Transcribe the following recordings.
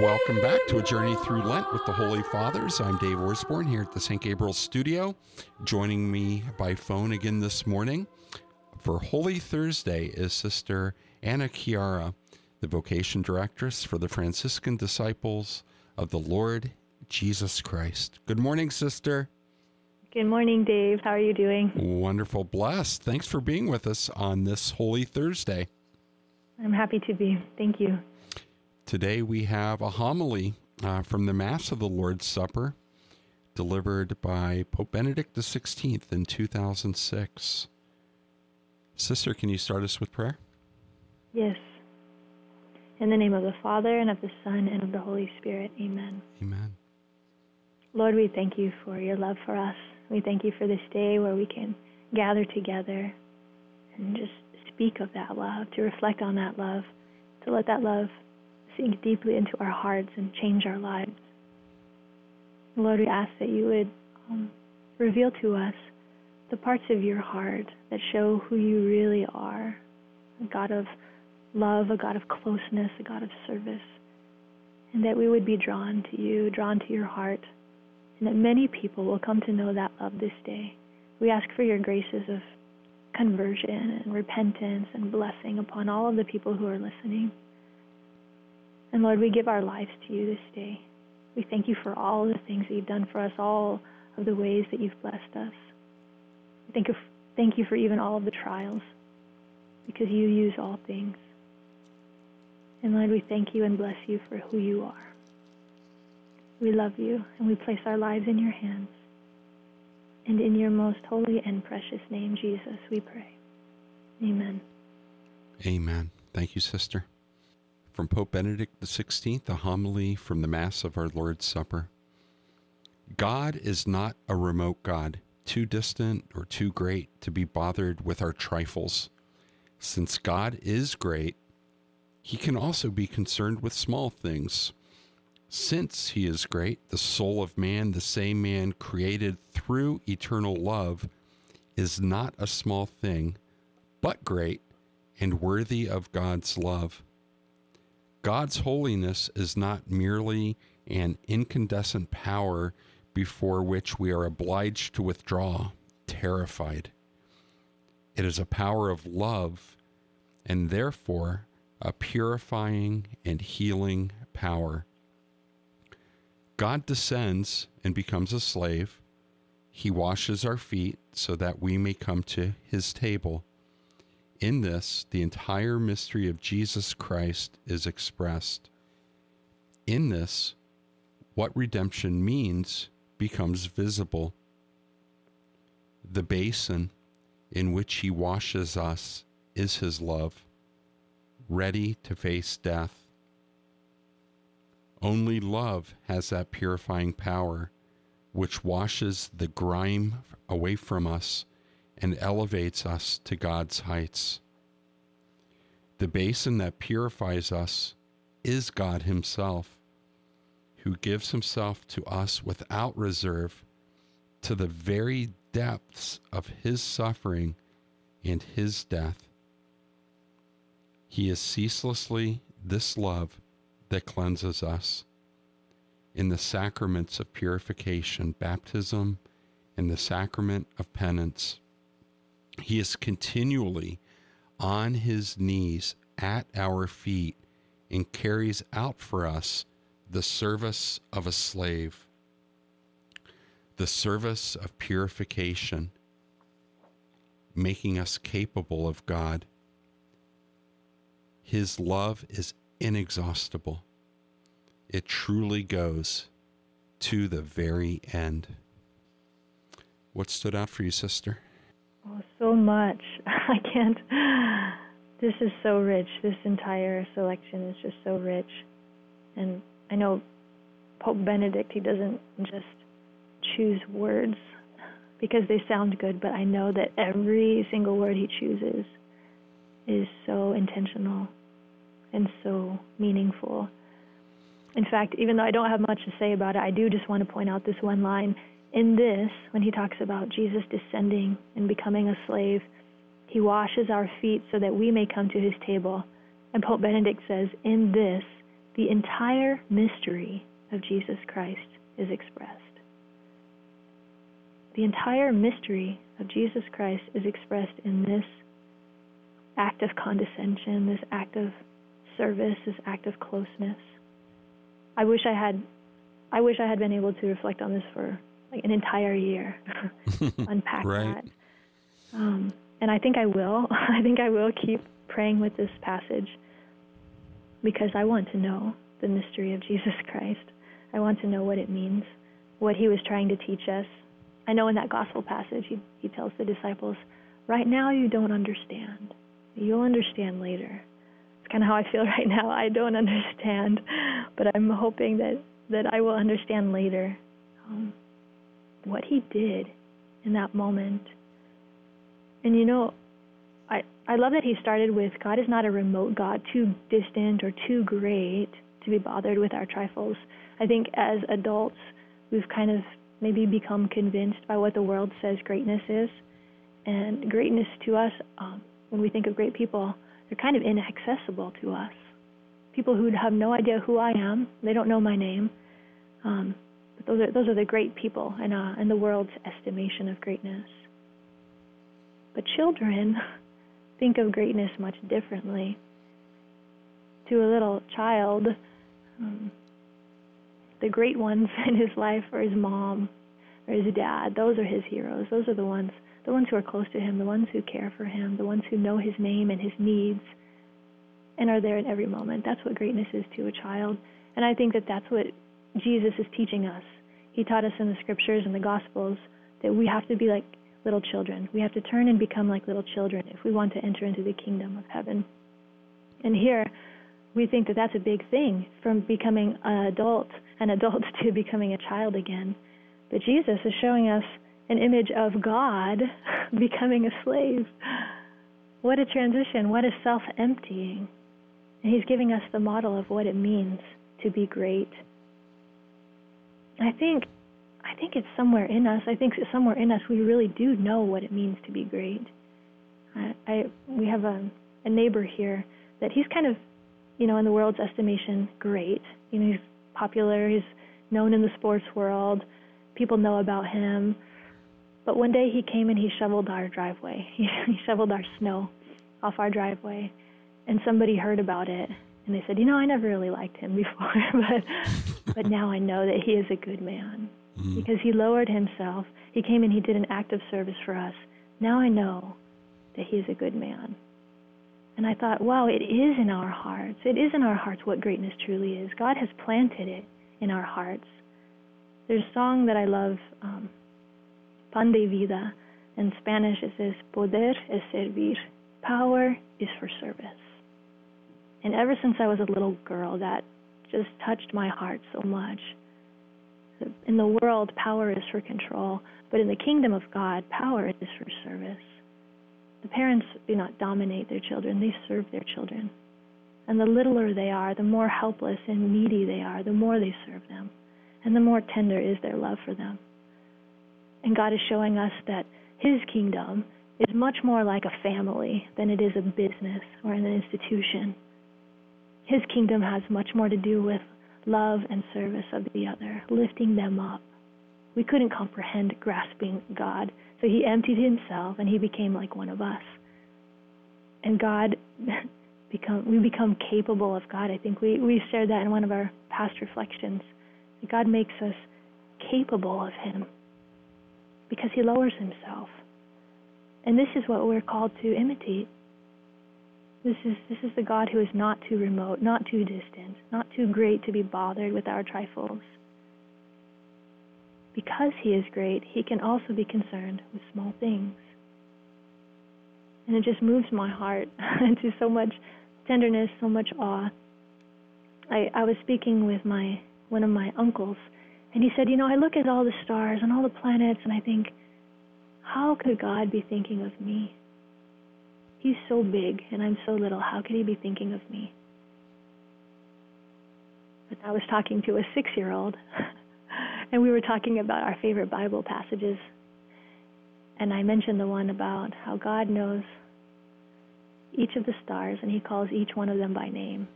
Welcome back to a journey through Lent with the Holy Fathers. I'm Dave Orsborn here at the St. Gabriel Studio. Joining me by phone again this morning for Holy Thursday is Sister Ana Chiara, the vocation directress for the Franciscan Disciples of the Lord Jesus Christ. Good morning, Sister. Good morning, Dave. How are you doing? Wonderful, blessed. Thanks for being with us on this Holy Thursday. I'm happy to be. Thank you. Today we have a homily uh, from the Mass of the Lord's Supper delivered by Pope Benedict XVI in 2006. Sister, can you start us with prayer? Yes. In the name of the Father, and of the Son, and of the Holy Spirit. Amen. Amen. Lord, we thank you for your love for us. We thank you for this day where we can gather together and just speak of that love, to reflect on that love, to let that love sink deeply into our hearts and change our lives. Lord, we ask that you would um, reveal to us the parts of your heart that show who you really are a God of love, a God of closeness, a God of service. And that we would be drawn to you, drawn to your heart, that many people will come to know that love this day. We ask for your graces of conversion and repentance and blessing upon all of the people who are listening. And Lord, we give our lives to you this day. We thank you for all the things that you've done for us, all of the ways that you've blessed us. Thank you, thank you for even all of the trials, because you use all things. And Lord, we thank you and bless you for who you are. We love you, and we place our lives in your hands. And in your most holy and precious name, Jesus, we pray. Amen. Amen. Thank you, sister from Pope Benedict XVI, a homily from the Mass of our Lord's Supper. God is not a remote God, too distant or too great to be bothered with our trifles. Since God is great, he can also be concerned with small things. Since he is great, the soul of man, the same man created through eternal love, is not a small thing, but great and worthy of God's love. God's holiness is not merely an incandescent power before which we are obliged to withdraw, terrified. It is a power of love and therefore a purifying and healing power. God descends and becomes a slave. He washes our feet so that we may come to his table. In this, the entire mystery of Jesus Christ is expressed. In this, what redemption means becomes visible. The basin in which he washes us is his love, ready to face death. Only love has that purifying power which washes the grime away from us and elevates us to God's heights. The basin that purifies us is God Himself, who gives Himself to us without reserve to the very depths of His suffering and His death. He is ceaselessly this love that cleanses us. In the sacraments of purification, baptism, and the sacrament of penance, he is continually on his knees at our feet and carries out for us the service of a slave, the service of purification, making us capable of God. His love is inexhaustible. It truly goes to the very end. What stood out for you, sister? Oh, so much. I can't. This is so rich. This entire selection is just so rich. And I know Pope Benedict, he doesn't just choose words because they sound good, but I know that every single word he chooses is so intentional and so meaningful. In fact, even though I don't have much to say about it, I do just want to point out this one line in this, when he talks about Jesus descending and becoming a slave, he washes our feet so that we may come to his table. And Pope Benedict says, in this, the entire mystery of Jesus Christ is expressed. The entire mystery of Jesus Christ is expressed in this act of condescension, this act of service, this act of closeness. I wish I had I wish I had been able to reflect on this for like an entire year, unpack right. that. Um, and I think I will. I think I will keep praying with this passage because I want to know the mystery of Jesus Christ. I want to know what it means, what he was trying to teach us. I know in that gospel passage, he, he tells the disciples, Right now you don't understand. You'll understand later. Kind of how I feel right now. I don't understand, but I'm hoping that, that I will understand later um, what he did in that moment. And you know, I, I love that he started with God is not a remote God, too distant or too great to be bothered with our trifles. I think as adults, we've kind of maybe become convinced by what the world says greatness is. And greatness to us, um, when we think of great people, they're kind of inaccessible to us. People who have no idea who I am, they don't know my name. Um, but those are those are the great people in, uh, in the world's estimation of greatness. But children think of greatness much differently. To a little child, um, the great ones in his life are his mom or his dad. Those are his heroes. Those are the ones, the ones who are close to him, the ones who care for him, the ones who know his name and his needs, and are there in every moment. That's what greatness is to a child, and I think that that's what Jesus is teaching us. He taught us in the scriptures and the gospels that we have to be like little children. We have to turn and become like little children if we want to enter into the kingdom of heaven. And here, we think that that's a big thing from becoming an adult, an adult to becoming a child again. But Jesus is showing us an image of God becoming a slave. What a transition, what a self emptying. And he's giving us the model of what it means to be great. I think I think it's somewhere in us. I think somewhere in us we really do know what it means to be great. I, I we have a, a neighbor here that he's kind of, you know, in the world's estimation, great. You know, he's popular. He's known in the sports world. People know about him. But one day he came and he shoveled our driveway. He, he shoveled our snow off our driveway, and somebody heard about it and they said, you know, I never really liked him before, but but now I know that he is a good man mm-hmm. because he lowered himself. He came and he did an act of service for us. Now I know that he is a good man. And I thought, wow, it is in our hearts. It is in our hearts what greatness truly is. God has planted it in our hearts. There's a song that I love, um, Pan de Vida. In Spanish, it says, Poder es servir. Power is for service. And ever since I was a little girl, that just touched my heart so much. In the world, power is for control, but in the kingdom of God, power is for service. The parents do not dominate their children, they serve their children. And the littler they are, the more helpless and needy they are, the more they serve them, and the more tender is their love for them. And God is showing us that His kingdom is much more like a family than it is a business or an institution. His kingdom has much more to do with love and service of the other, lifting them up. We couldn't comprehend grasping God, so he emptied himself and he became like one of us. And God become we become capable of God. I think we, we shared that in one of our past reflections. God makes us capable of him because he lowers himself. And this is what we're called to imitate. This is this is the God who is not too remote, not too distant, not too great to be bothered with our trifles. Because he is great, he can also be concerned with small things. And it just moves my heart into so much tenderness, so much awe. I, I was speaking with my one of my uncles, and he said, You know, I look at all the stars and all the planets, and I think, how could God be thinking of me? He's so big and I'm so little. How could he be thinking of me? But I was talking to a six year old, and we were talking about our favorite Bible passages. And I mentioned the one about how God knows each of the stars and he calls each one of them by name.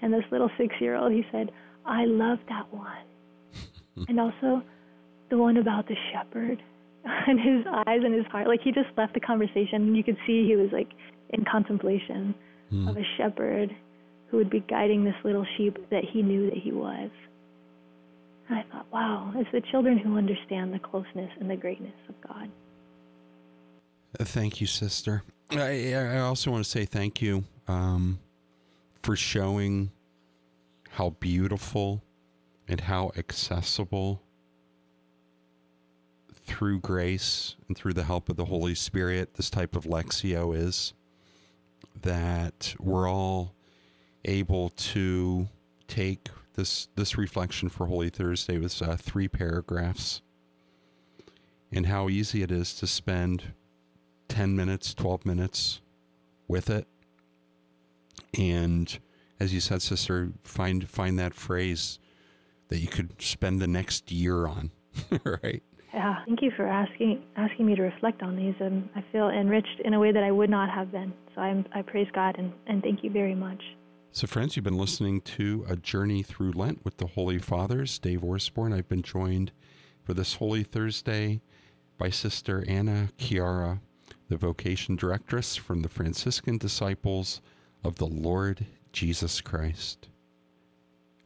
And this little six year old, he said, I love that one. and also the one about the shepherd and his eyes and his heart. Like he just left the conversation and you could see he was like in contemplation mm. of a shepherd who would be guiding this little sheep that he knew that he was. And I thought, wow, it's the children who understand the closeness and the greatness of God. Uh, thank you, sister. I, I also want to say thank you um, for showing how beautiful and how accessible through grace and through the help of the Holy Spirit this type of Lectio is. That we're all able to take this this reflection for Holy Thursday with uh, three paragraphs, and how easy it is to spend ten minutes, twelve minutes with it, and as you said, sister, find find that phrase that you could spend the next year on, right? Yeah, thank you for asking asking me to reflect on these. and I feel enriched in a way that I would not have been. So I'm, I praise God and, and thank you very much. So, friends, you've been listening to A Journey Through Lent with the Holy Fathers, Dave Orsborn. I've been joined for this Holy Thursday by Sister Ana Chiara, the vocation directress from the Franciscan Disciples of the Lord Jesus Christ.